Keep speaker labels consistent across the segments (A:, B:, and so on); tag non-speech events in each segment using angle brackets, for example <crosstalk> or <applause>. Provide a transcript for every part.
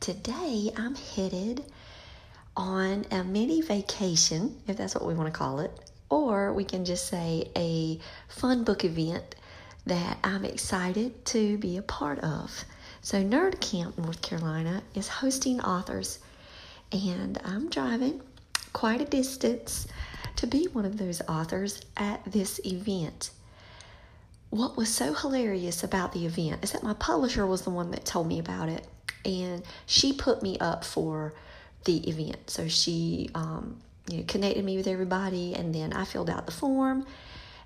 A: Today I'm headed on a mini vacation, if that's what we want to call it, or we can just say a fun book event that I'm excited to be a part of. So, Nerd Camp, North Carolina is hosting authors, and I'm driving quite a distance to be one of those authors at this event. What was so hilarious about the event is that my publisher was the one that told me about it and she put me up for the event. So she, um, you know, connected me with everybody, and then I filled out the form.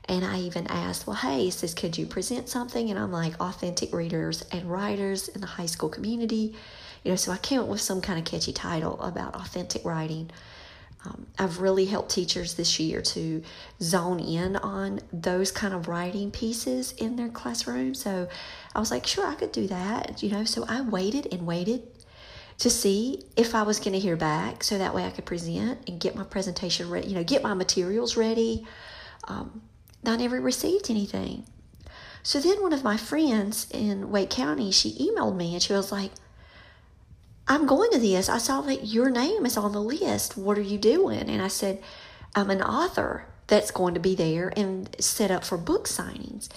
A: And I even asked, well, hey, says, could you present something? And I'm like, authentic readers and writers in the high school community. You know, so I came up with some kind of catchy title about authentic writing. Um, I've really helped teachers this year to zone in on those kind of writing pieces in their classroom. So I was like, sure, I could do that, you know. So I waited and waited to see if I was going to hear back, so that way I could present and get my presentation ready, you know, get my materials ready. Um, I never received anything. So then one of my friends in Wake County, she emailed me and she was like, I'm going to this. I saw that your name is on the list. What are you doing? And I said, I'm an author that's going to be there and set up for book signings.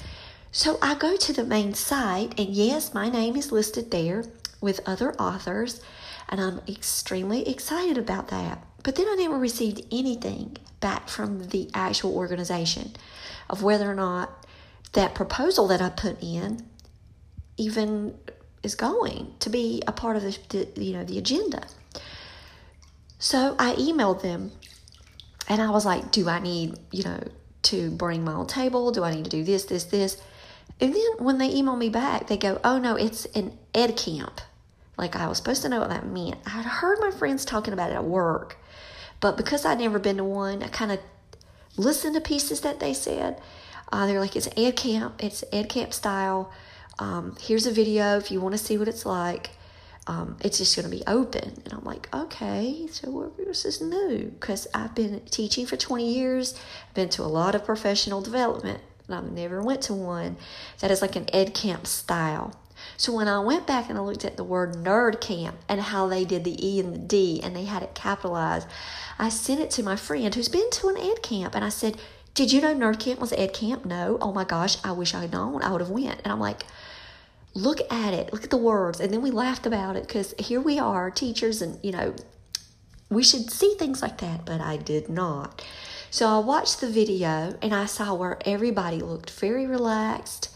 A: So I go to the main site, and yes, my name is listed there with other authors, and I'm extremely excited about that. But then I never received anything back from the actual organization of whether or not that proposal that I put in even is going to be a part of the, you know the agenda. So I emailed them and I was like, do I need, you know, to bring my own table? Do I need to do this, this, this? And then when they email me back, they go, oh no, it's an ed camp. Like I was supposed to know what that meant. I had heard my friends talking about it at work, but because I'd never been to one, I kind of listened to pieces that they said. Uh, they're like, it's ed camp, it's ed camp style. Um, here's a video if you want to see what it's like. Um, it's just going to be open. And I'm like, okay, so this is new because I've been teaching for 20 years, I've been to a lot of professional development and I've never went to one that is like an ed camp style. So when I went back and I looked at the word nerd camp and how they did the E and the D and they had it capitalized, I sent it to my friend who's been to an ed camp and I said, "Did you know nerd camp was ed camp?" No. Oh my gosh, I wish I had known. I would have went. And I'm like, look at it, look at the words, and then we laughed about it because here we are, teachers, and you know, we should see things like that, but I did not. So I watched the video and I saw where everybody looked very relaxed,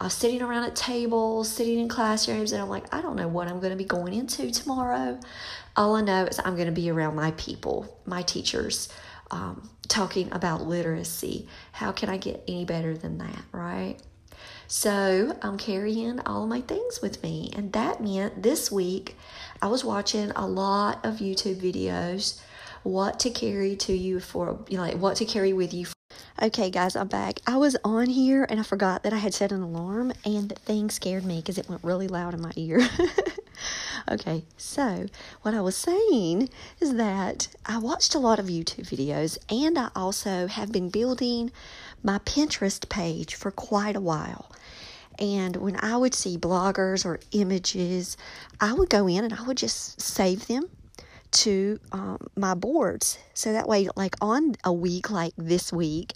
A: uh, sitting around at tables, sitting in classrooms, and I'm like, I don't know what I'm going to be going into tomorrow. All I know is I'm going to be around my people, my teachers, um, talking about literacy. How can I get any better than that, right? So I'm carrying all my things with me. And that meant this week I was watching a lot of YouTube videos what to carry to you for, you know, like what to carry with you. Okay, guys, I'm back. I was on here and I forgot that I had set an alarm, and the thing scared me because it went really loud in my ear. <laughs> okay, so what I was saying is that I watched a lot of YouTube videos, and I also have been building my Pinterest page for quite a while. And when I would see bloggers or images, I would go in and I would just save them to um, my boards. So that way, like on a week like this week,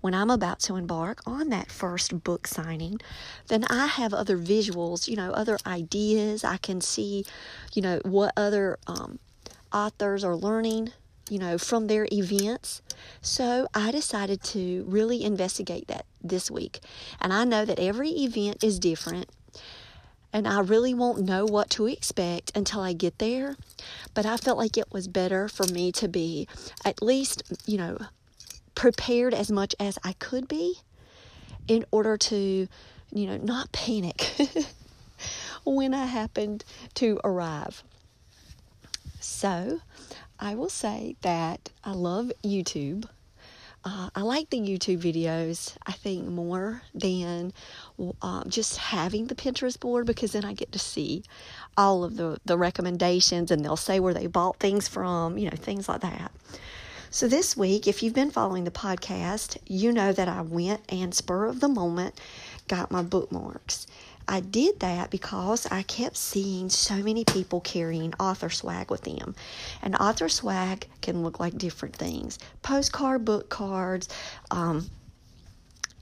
A: when I'm about to embark on that first book signing, then I have other visuals, you know, other ideas. I can see, you know, what other um, authors are learning, you know, from their events. So I decided to really investigate that this week. And I know that every event is different and I really won't know what to expect until I get there. But I felt like it was better for me to be at least, you know, prepared as much as I could be in order to, you know, not panic <laughs> when I happened to arrive. So, I will say that I love YouTube. Uh, I like the YouTube videos, I think, more than uh, just having the Pinterest board because then I get to see all of the, the recommendations and they'll say where they bought things from, you know, things like that. So, this week, if you've been following the podcast, you know that I went and spur of the moment got my bookmarks. I did that because I kept seeing so many people carrying author swag with them. And author swag can look like different things postcard, book cards, um,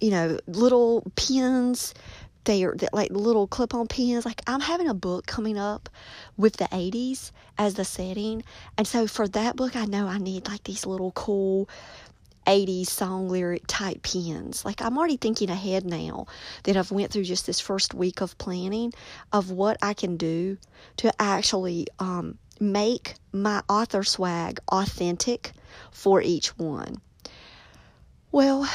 A: you know, little pins. They are like little clip on pins. Like, I'm having a book coming up with the 80s as the setting. And so, for that book, I know I need like these little cool 80s song lyric type pins. Like I'm already thinking ahead now that I've went through just this first week of planning of what I can do to actually um, make my author swag authentic for each one. Well,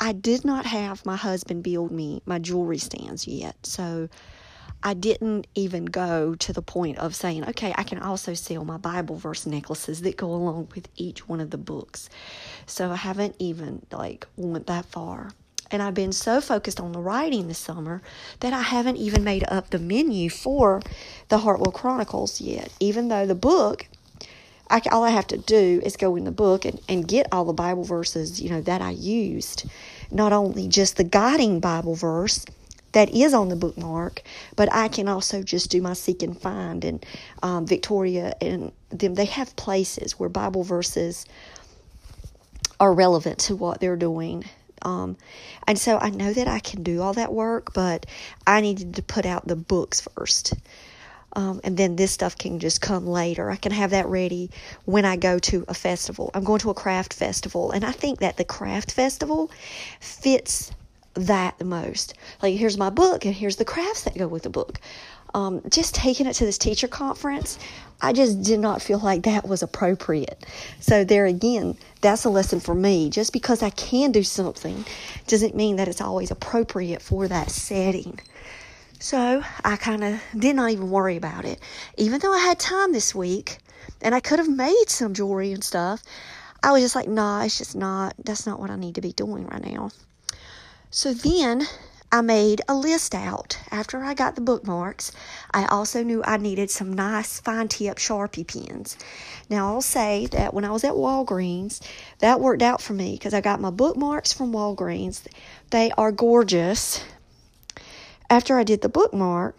A: I did not have my husband build me my jewelry stands yet, so I didn't even go to the point of saying, okay, I can also sell my Bible verse necklaces that go along with each one of the books. So I haven't even like went that far. And I've been so focused on the writing this summer that I haven't even made up the menu for the Hartwell Chronicles yet. Even though the book, I, all I have to do is go in the book and, and get all the Bible verses, you know, that I used. Not only just the guiding Bible verse, that is on the bookmark, but I can also just do my seek and find. And um, Victoria and them, they have places where Bible verses are relevant to what they're doing. Um, and so I know that I can do all that work, but I needed to put out the books first. Um, and then this stuff can just come later. I can have that ready when I go to a festival. I'm going to a craft festival, and I think that the craft festival fits that the most. Like, here's my book, and here's the crafts that go with the book. Um, just taking it to this teacher conference, I just did not feel like that was appropriate. So, there again, that's a lesson for me. Just because I can do something doesn't mean that it's always appropriate for that setting. So, I kind of did not even worry about it. Even though I had time this week and I could have made some jewelry and stuff, I was just like, nah, it's just not, that's not what I need to be doing right now. So then I made a list out. After I got the bookmarks, I also knew I needed some nice fine tip Sharpie pens. Now, I'll say that when I was at Walgreens, that worked out for me because I got my bookmarks from Walgreens. They are gorgeous. After I did the bookmark,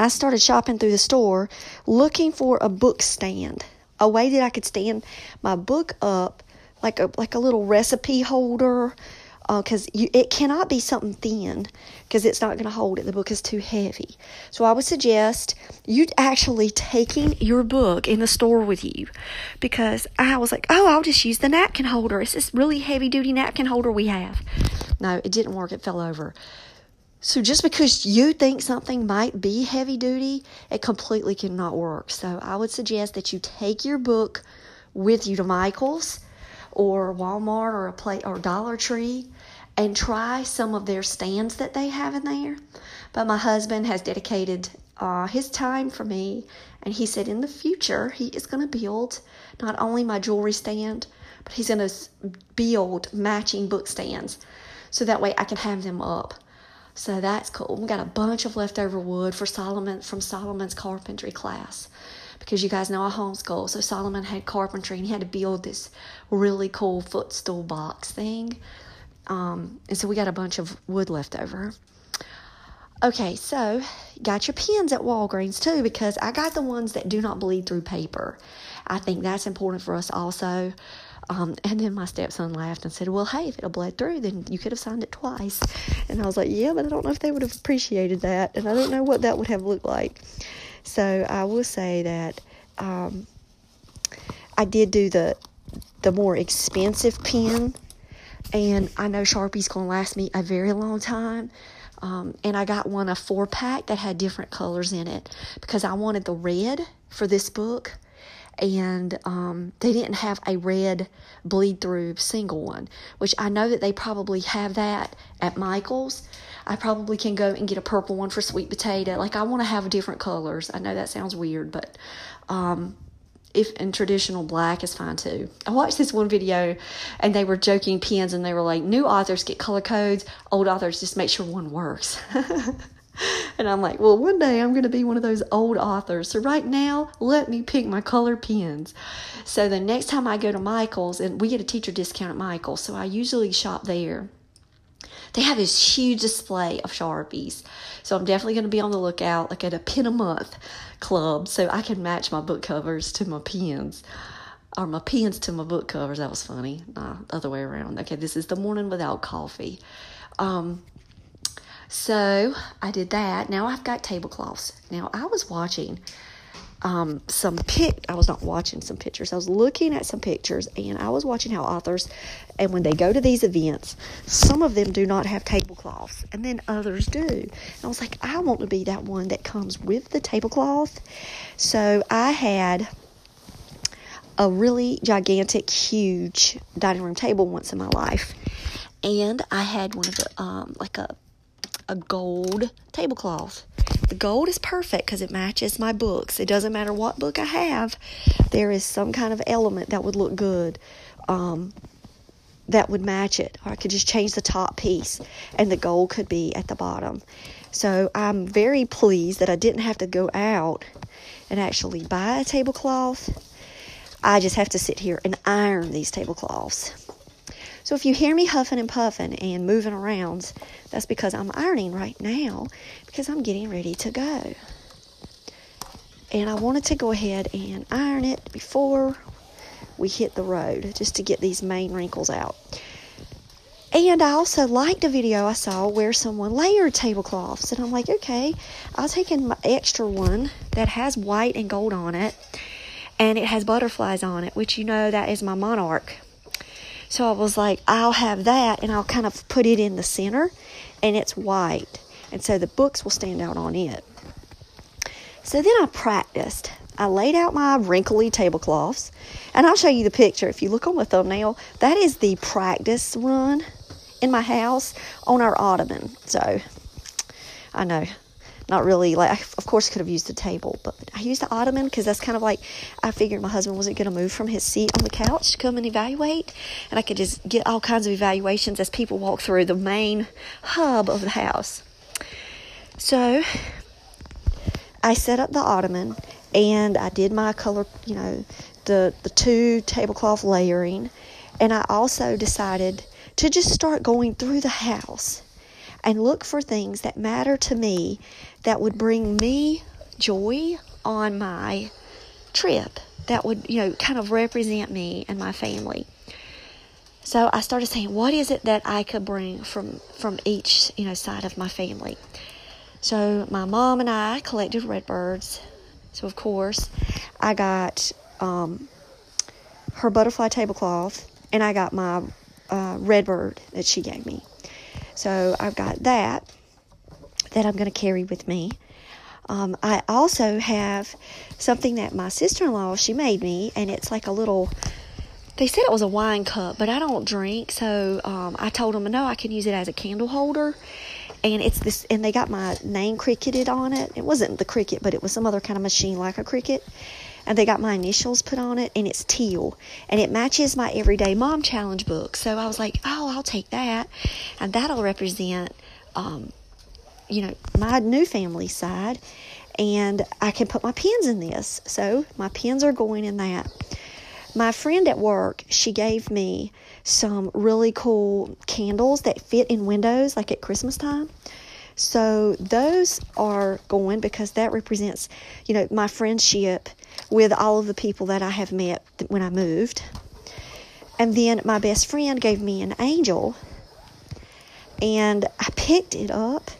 A: I started shopping through the store looking for a book stand, a way that I could stand my book up like a like a little recipe holder because uh, it cannot be something thin because it's not going to hold it. The book is too heavy. So I would suggest you actually taking your book in the store with you because I was like, oh, I'll just use the napkin holder. It's this really heavy duty napkin holder we have. No, it didn't work. It fell over. So just because you think something might be heavy duty, it completely cannot work. So I would suggest that you take your book with you to Michael's or Walmart or a play or Dollar Tree and try some of their stands that they have in there. But my husband has dedicated uh, his time for me, and he said in the future he is going to build not only my jewelry stand, but he's going to build matching book stands so that way I can have them up. So that's cool. We got a bunch of leftover wood for Solomon from Solomon's carpentry class because you guys know I homeschool. So Solomon had carpentry and he had to build this really cool footstool box thing um, and so we got a bunch of wood left over. Okay, so got your pens at Walgreens too because I got the ones that do not bleed through paper. I think that's important for us also. Um, and then my stepson laughed and said, Well, hey, if it'll bled through, then you could have signed it twice. And I was like, Yeah, but I don't know if they would have appreciated that. And I don't know what that would have looked like. So I will say that um, I did do the the more expensive pen, and I know Sharpie's gonna last me a very long time. Um, and I got one a four pack that had different colors in it because I wanted the red for this book and um, they didn't have a red bleed through single one, which I know that they probably have that at Michael's. I probably can go and get a purple one for sweet potato. Like I want to have different colors. I know that sounds weird, but um, if in traditional black is fine too. I watched this one video and they were joking pens and they were like, new authors get color codes, old authors just make sure one works. <laughs> And I'm like, well, one day I'm going to be one of those old authors. So right now, let me pick my color pens. So the next time I go to Michael's, and we get a teacher discount at Michael's, so I usually shop there. They have this huge display of Sharpies. So I'm definitely going to be on the lookout, like at a pen a month club, so I can match my book covers to my pens or my pens to my book covers. That was funny. Nah, other way around. Okay, this is the morning without coffee. Um, so I did that. Now I've got tablecloths. Now I was watching um, some pic. I was not watching some pictures. I was looking at some pictures, and I was watching how authors, and when they go to these events, some of them do not have tablecloths, and then others do. And I was like, I want to be that one that comes with the tablecloth. So I had a really gigantic, huge dining room table once in my life, and I had one of the um, like a a gold tablecloth. The gold is perfect because it matches my books. It doesn't matter what book I have, there is some kind of element that would look good um, that would match it. Or I could just change the top piece and the gold could be at the bottom. So I'm very pleased that I didn't have to go out and actually buy a tablecloth. I just have to sit here and iron these tablecloths. So if you hear me huffing and puffing and moving around, that's because I'm ironing right now because I'm getting ready to go. And I wanted to go ahead and iron it before we hit the road just to get these main wrinkles out. And I also liked a video I saw where someone layered tablecloths. And I'm like, okay, I'll take in my extra one that has white and gold on it. And it has butterflies on it, which you know that is my monarch so I was like, I'll have that and I'll kind of put it in the center and it's white. And so the books will stand out on it. So then I practiced. I laid out my wrinkly tablecloths and I'll show you the picture. If you look on the thumbnail, that is the practice run in my house on our ottoman. So I know not really like I, of course could have used the table but i used the ottoman because that's kind of like i figured my husband wasn't going to move from his seat on the couch to come and evaluate and i could just get all kinds of evaluations as people walk through the main hub of the house. So i set up the ottoman and i did my color you know the the two tablecloth layering and i also decided to just start going through the house and look for things that matter to me that would bring me joy on my trip that would you know kind of represent me and my family. So i started saying what is it that i could bring from from each you know side of my family? So my mom and i collected redbirds. So of course i got um, her butterfly tablecloth and i got my uh, redbird that she gave me so I've got that that I'm going to carry with me. Um, I also have something that my sister in law she made me, and it's like a little. They said it was a wine cup, but I don't drink, so um, I told them no, I can use it as a candle holder. And it's this, and they got my name cricketed on it. It wasn't the Cricut, but it was some other kind of machine like a Cricut and they got my initials put on it and it's teal. And it matches my everyday mom challenge book. So i was like oh i'll take that. And that'll represent um, you know my new family side. And i can put my pens in this. So my pens are going in that. My friend at work she gave me some really cool candles that fit in windows like at christmas time So those are going because that represents, you know, my friendship with all of the people that I have met when I moved. And then my best friend gave me an angel and I picked it up.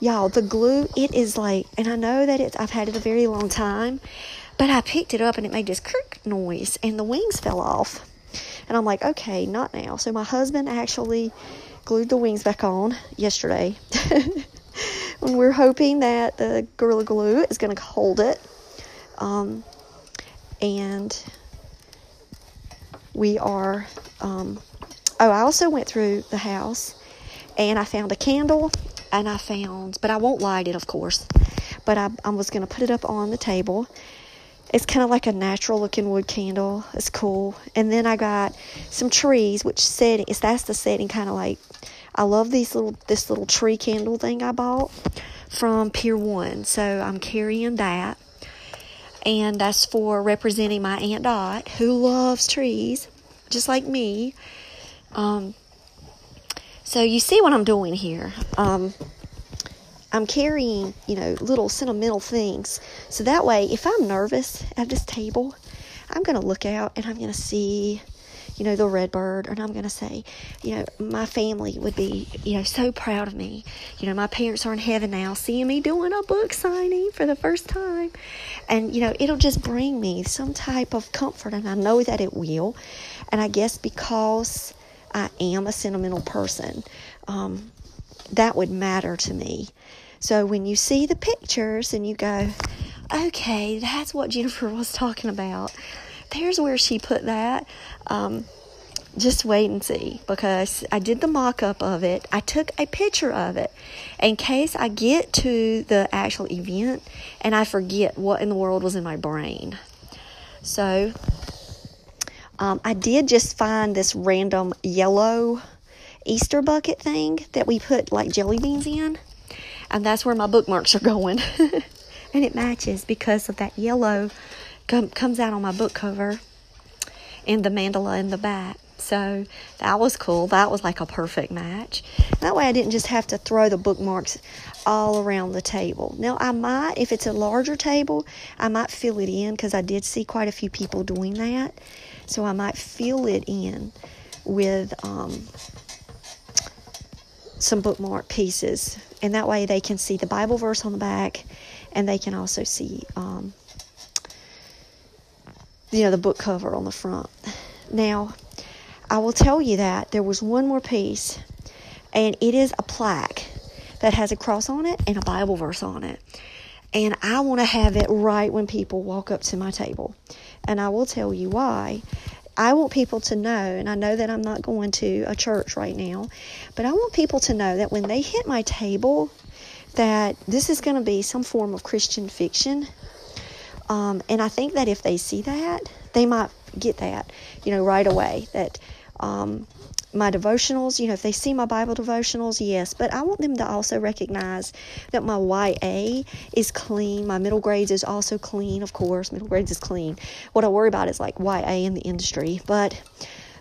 A: Y'all, the glue, it is like, and I know that it's, I've had it a very long time, but I picked it up and it made this creak noise and the wings fell off. And I'm like, okay, not now. So my husband actually glued the wings back on yesterday. <laughs> and we're hoping that the Gorilla Glue is going to hold it. Um, and we are, um, oh, I also went through the house and I found a candle and I found, but I won't light it, of course, but I, I was going to put it up on the table it's kind of like a natural looking wood candle. It's cool. And then I got some trees, which setting is that's the setting kind of like I love these little this little tree candle thing I bought from Pier One. So I'm carrying that. And that's for representing my Aunt Dot, who loves trees, just like me. Um, so you see what I'm doing here. Um, I'm carrying, you know, little sentimental things. So that way, if I'm nervous at this table, I'm going to look out and I'm going to see, you know, the red bird, and I'm going to say, you know, my family would be, you know, so proud of me. You know, my parents are in heaven now, seeing me doing a book signing for the first time. And, you know, it'll just bring me some type of comfort, and I know that it will. And I guess because I am a sentimental person, um, that would matter to me. So when you see the pictures and you go, okay, that's what Jennifer <laughs> was talking about. There's where she put that. Um, just wait and see because I did the mock up of it. I took a picture of it in case I get to the actual event and I forget what in the world was in my brain. So um, I did just find this random yellow Easter bucket thing that we put like jelly beans in. And that's where my bookmarks are <laughs> going. and it matches because of that yellow com- comes out on my book cover and the mandala in the back. So that was cool. That was like a perfect match. That way I didn't just have to throw the bookmarks all around the table. Now I might, if it's a larger table, I might fill it in because I did see quite a few people doing that. So I might fill it in with um, some bookmark pieces, and that way they can see the Bible verse on the back, and they can also see, um, you know, the book cover on the front. Now, I will tell you that there was one more piece, and it is a plaque that has a cross on it and a Bible verse on it. And I want to have it right when people walk up to my table. And I will tell you why. I want people to know, and I know that I'm not going to a church right now, but I want people to know that when they hit my table, that this is going to be some form of Christian fiction. Um, and I think that if they see that, they might get that, you know, right away. That um, my devotionals, you know, if they see my Bible devotionals, yes, but I want them to also recognize that my YA is clean. My middle grades is also clean, of course. Middle grades is clean. What I worry about is like YA in the industry, but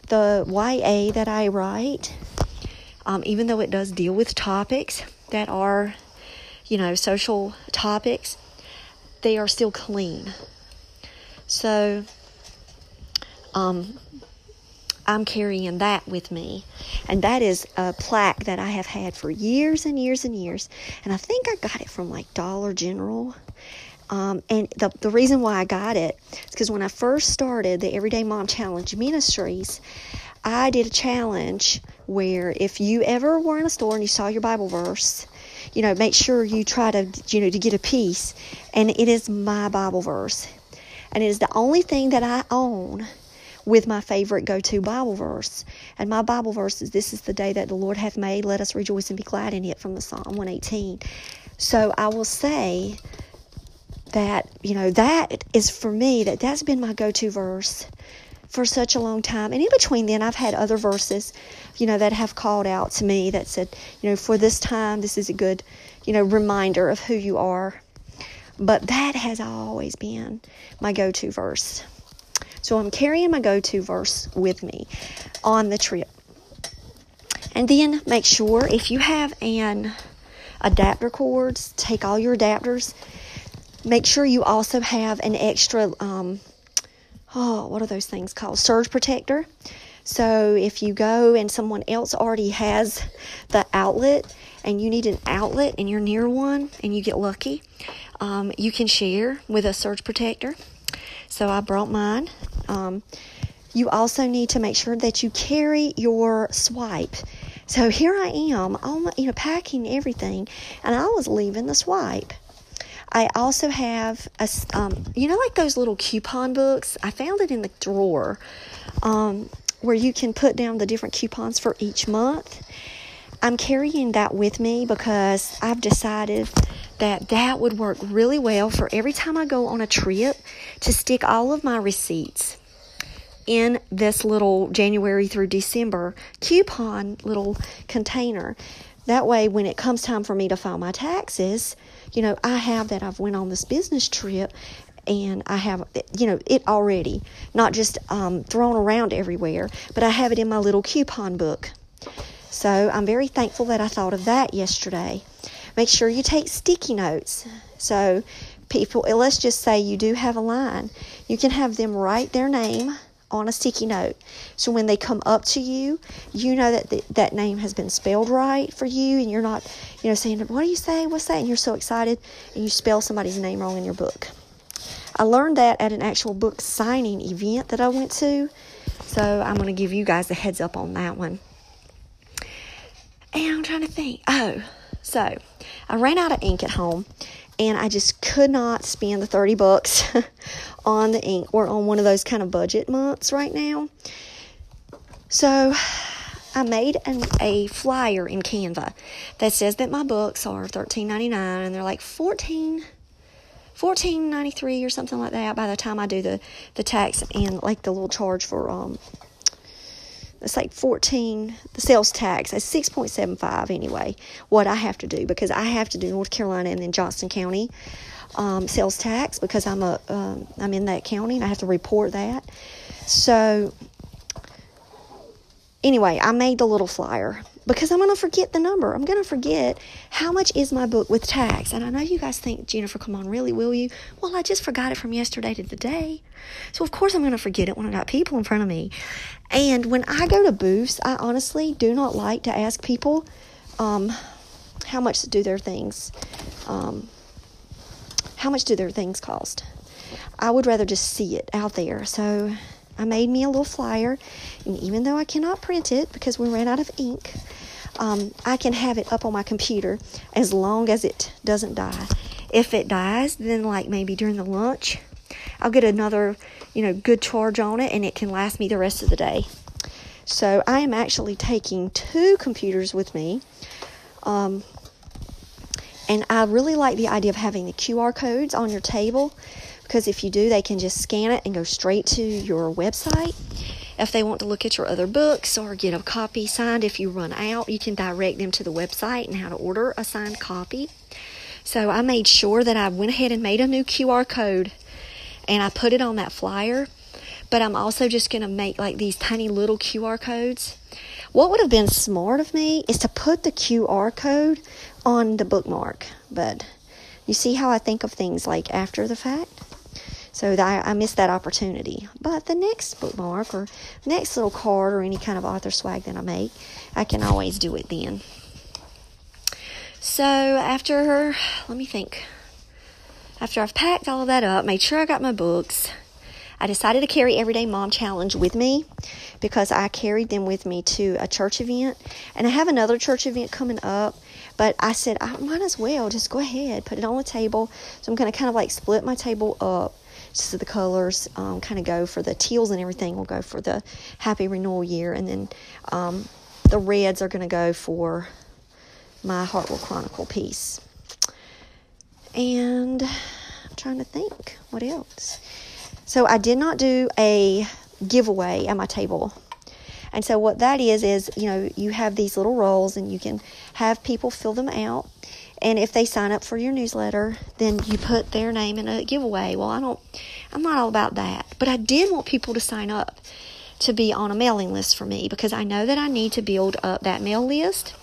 A: the YA that I write, um, even though it does deal with topics that are, you know, social topics, they are still clean. So, um, I'm carrying that with me. And that is a plaque that I have had for years and years and years. And I think I got it from like Dollar General. Um, and the, the reason why I got it is because when I first started the Everyday Mom Challenge Ministries, I did a challenge where if you ever were in a store and you saw your Bible verse, you know, make sure you try to, you know, to get a piece. And it is my Bible verse. And it is the only thing that I own with my favorite go to Bible verse. And my Bible verse is This is the day that the Lord hath made. Let us rejoice and be glad in it from the Psalm 118. So I will say that, you know, that is for me, that that's been my go to verse for such a long time. And in between then, I've had other verses, you know, that have called out to me that said, you know, for this time, this is a good, you know, reminder of who you are. But that has always been my go to verse. So I'm carrying my go to verse with me on the trip. And then make sure if you have an adapter cords. Take all your adapters. Make sure you also have an extra, um, oh, what are those things called? Surge protector. So if you go and someone else already has the outlet and you need an outlet and you're near one and you get lucky, um, you can share with a surge protector. So I brought mine. Um, you also need to make sure that you carry your swipe. So here I am, you know, packing everything, and I was leaving the swipe. I also have a, um, you know, like those little coupon books. I found it in the drawer, um, where you can put down the different coupons for each month. I'm carrying that with me because I've decided that that would work really well for every time I go on a trip to stick all of my receipts in this little January through December coupon little container. That way, when it comes time for me to file my taxes, you know, I have that I've went on this business trip and I have, you know, it already, not just um, thrown around everywhere, but I have it in my little coupon book. So I'm very thankful that I thought of that yesterday. Make sure you take sticky notes. So people, let's just say you do have a line, you can have them write their name on a sticky note. So when they come up to you, you know that the, that name has been spelled right for you, and you're not, you know, saying, "What do you say? What's that?" And you're so excited, and you spell somebody's name wrong in your book. I learned that at an actual book signing event that I went to, so I'm going to give you guys a heads up on that one. And I'm trying to think. Oh, so I ran out of ink at home, and I just could not spend the 30 bucks <laughs> on the ink. We're on one of those kind of budget months right now. So I made an, a flyer in Canva that says that my books are $13.99 and they're like 14 $14.93 or something like that by the time I do the, the tax and like the little charge for um it's like 14 the sales tax is 6.75 anyway what i have to do because i have to do north carolina and then johnston county um, sales tax because i'm a um, i'm in that county and i have to report that. So anyway i made the little flyer because I'm going to forget the number. I'm going to forget how much is my book with tax. And I know you guys think, Jennifer, come on, really, will you? Well, I just forgot it from yesterday to today. So, of course, I'm going to forget it when I got people in front of me. And when I go to booths, I honestly do not like to ask people um, how much do their things, um, how much do their things cost. I would rather just see it out there. So, I made me a little flyer, and even though I cannot print it because we ran out of ink, um, I can have it up on my computer as long as it doesn't die. If it dies, then like maybe during the lunch, I'll get another, you know, good charge on it, and it can last me the rest of the day. So I am actually taking two computers with me. Um, and I really like the idea of having the QR codes on your table because if you do, they can just scan it and go straight to your website. If they want to look at your other books or get a copy signed, if you run out, you can direct them to the website and how to order a signed copy. So I made sure that I went ahead and made a new QR code and I put it on that flyer. But I'm also just going to make like these tiny little QR codes. What would have been smart of me is to put the QR code on the bookmark. But you see how I think of things like after the fact? So I, I missed that opportunity. But the next bookmark or next little card or any kind of author swag that I make, I can always do it then. So after, her, let me think. After I've packed all of that up, made sure I got my books, I decided to carry Everyday Mom Challenge with me because I carried them with me to a church event. And I have another church event coming up, but I said I might as well just go ahead, put it on the table. So I'm going to kind of like split my table up so the colors um, kind of go for the teals and everything will go for the happy renewal year. And then um, the reds are going to go for my Hartwell Chronicle piece. And i'm trying to think what else. So i did not do a giveaway at my table and so what that is is you know you have these little rolls and you can have people fill them out and if they sign up for your newsletter, then you put their name in a giveaway. Well, I don't, I'm not all about that. But I did want people to sign up to be on a mailing list for me because I know that I need to build up that mail list.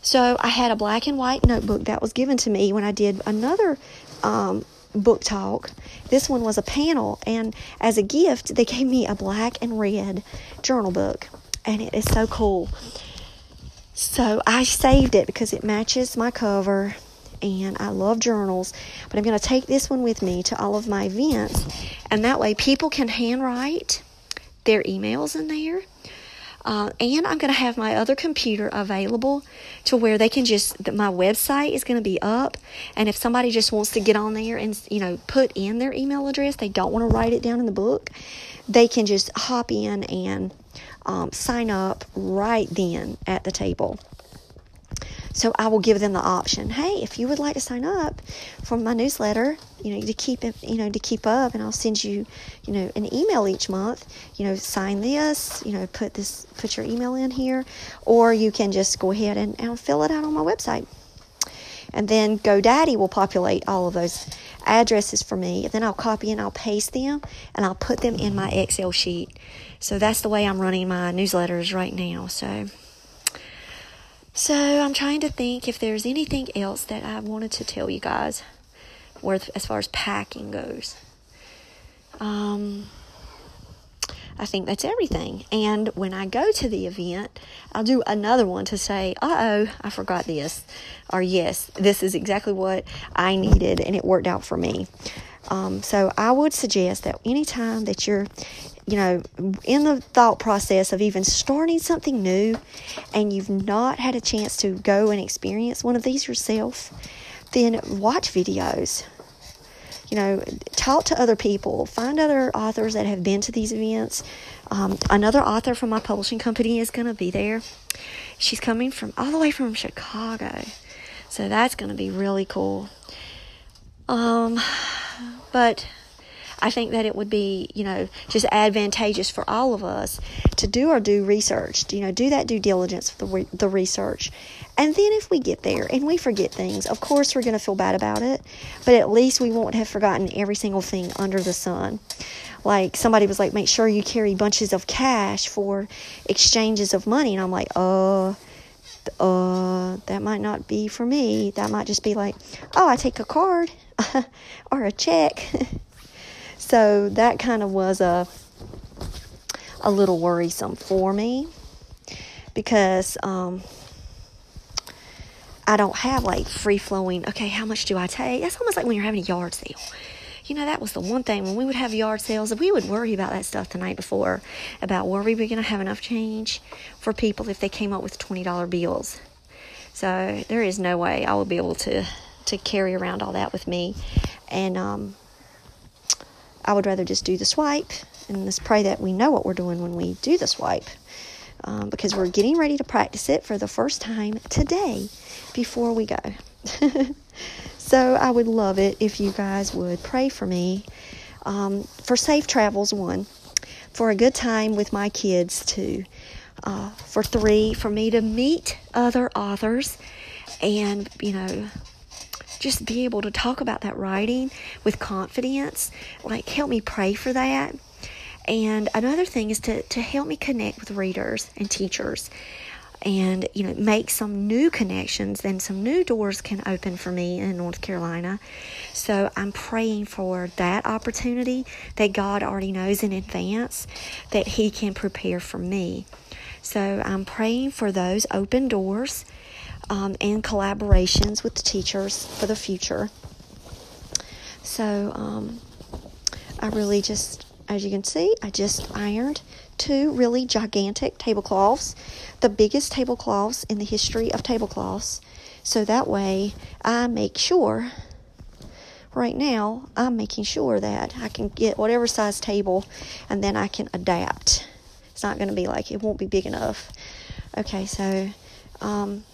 A: So I had a black and white notebook that was given to me when I did another um, book talk. This one was a panel, and as a gift, they gave me a black and red journal book, and it is so cool. So I saved it because it matches my cover, and I love journals. But I'm going to take this one with me to all of my events, and that way people can handwrite their emails in there uh, and I'm going to have my other computer available to where they can just, my website is going to be up. And if somebody just wants to get on there and, you know, put in their email address, they don't want to write it down in the book, they can just hop in and um, sign up right then at the table. So I will give them the option. Hey, if you would like to sign up for my newsletter, you know, to keep it, you know, to keep up, and I'll send you, you know, an email each month. You know, sign this. You know, put this, put your email in here, or you can just go ahead and, and fill it out on my website. And then GoDaddy will populate all of those addresses for me. And then I'll copy and I'll paste them and I'll put them in my Excel sheet. So that's the way I'm running my newsletters right now. So so I'm trying to think if there's anything else that I wanted to tell you guys, worth as far as packing goes. Um, I think that's everything. And when I go to the event, I'll do another one to say, uh oh, I forgot this. Or yes, this is exactly what I needed and it worked out for me. Um, so I would suggest that anytime that you're you know, in the thought process of even starting something new and you've not had a chance to go and experience one of these yourself, then watch videos. You know, talk to other people, find other authors that have been to these events. Um, another author from my publishing company is going to be there. She's coming from all the way from Chicago. So that's going to be really cool. Um, but I think that it would be, you know, just advantageous for all of us to do our due research, you know, do that due diligence for the, re- the research. And then if we get there and we forget things, of course we're going to feel bad about it, but at least we won't have forgotten every single thing under the sun. Like somebody was like, make sure you carry bunches of cash for exchanges of money. And I'm like, uh, uh, that might not be for me. That might just be like, oh, I take a card <laughs> or a check. <laughs> So that kind of was a a little worrisome for me because um, I don't have like free flowing. Okay, how much do I take? That's almost like when you're having a yard sale. You know, that was the one thing when we would have yard sales, we would worry about that stuff the night before about were we going to have enough change for people if they came up with $20 bills. So there is no way I will be able to, to carry around all that with me. And um, I would rather just do the swipe and let's pray that we know what we're doing when we do the swipe um, because we're getting ready to practice it for the first time today before we go. <laughs> so I would love it if you guys would pray for me um, for safe travels, one, for a good time with my kids, two, uh, for three, for me to meet other authors and, you know, just be able to talk about that writing with confidence. Like, help me pray for that. And another thing is to, to help me connect with readers and teachers and you know make some new connections then some new doors can open for me in North Carolina so I'm praying for that opportunity that God already knows in advance that he can prepare for me so I'm praying for those open doors um, and collaborations with teachers for the future. So um, I really just, as you can see, I just ironed two really gigantic tablecloths, the biggest tablecloths in the history of tablecloths. So that way I make sure, right now, I'm making sure that I can get whatever size table and then I can adapt. It's not going to be like, it won't be big enough. Okay, so um,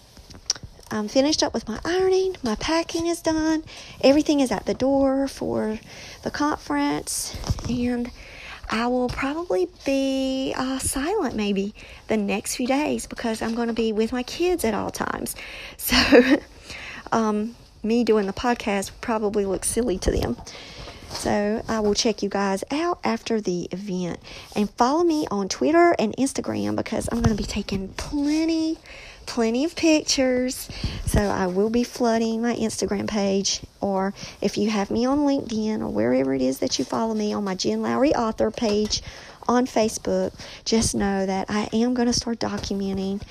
A: I'm finished up with my ironing. My packing is done. Everything is at the door for the conference. And I will probably be uh, silent maybe the next few days because I'm going to be with my kids at all times. <laughs> So, um, me doing the podcast probably looks silly to them. So I will check you guys out after the event and follow me on Twitter and Instagram because I'm going to be taking plenty plenty of pictures. So I will be flooding my Instagram page, or if you have me on LinkedIn or wherever it is that you follow me on my Jen Lowry author page on Facebook, just know that I am going to start documenting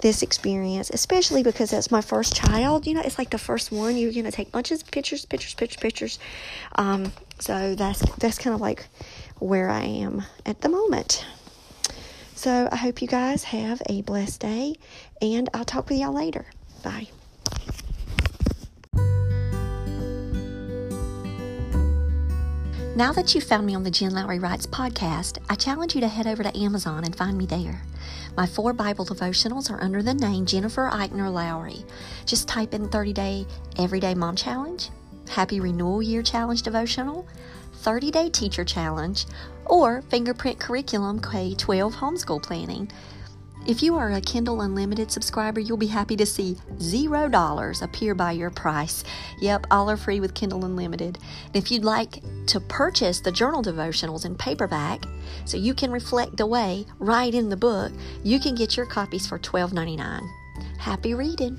A: this experience, especially because that's my first child. You know, it's like the first one. You're going to take bunches of pictures, pictures, pictures, pictures. Um, so that's that's kind of like where I am at the moment. So I hope you guys have a blessed day, and I'll talk with y'all later. Bye. Now that you've found me on the Jen Lowry Writes podcast, I challenge you to head over to Amazon and find me there. My four Bible devotionals are under the name Jennifer Eichner Lowry. Just type in 30 Day Everyday Mom Challenge, Happy Renewal Year Challenge Devotional, 30 Day Teacher Challenge, or Fingerprint Curriculum K 12 Homeschool Planning. If you are a Kindle Unlimited subscriber, you'll be happy to see zero dollars appear by your price. Yep, all are free with Kindle Unlimited. And if you'd like to purchase the journal devotionals in paperback so you can reflect away right in the book, you can get your copies for $12.99. Happy reading!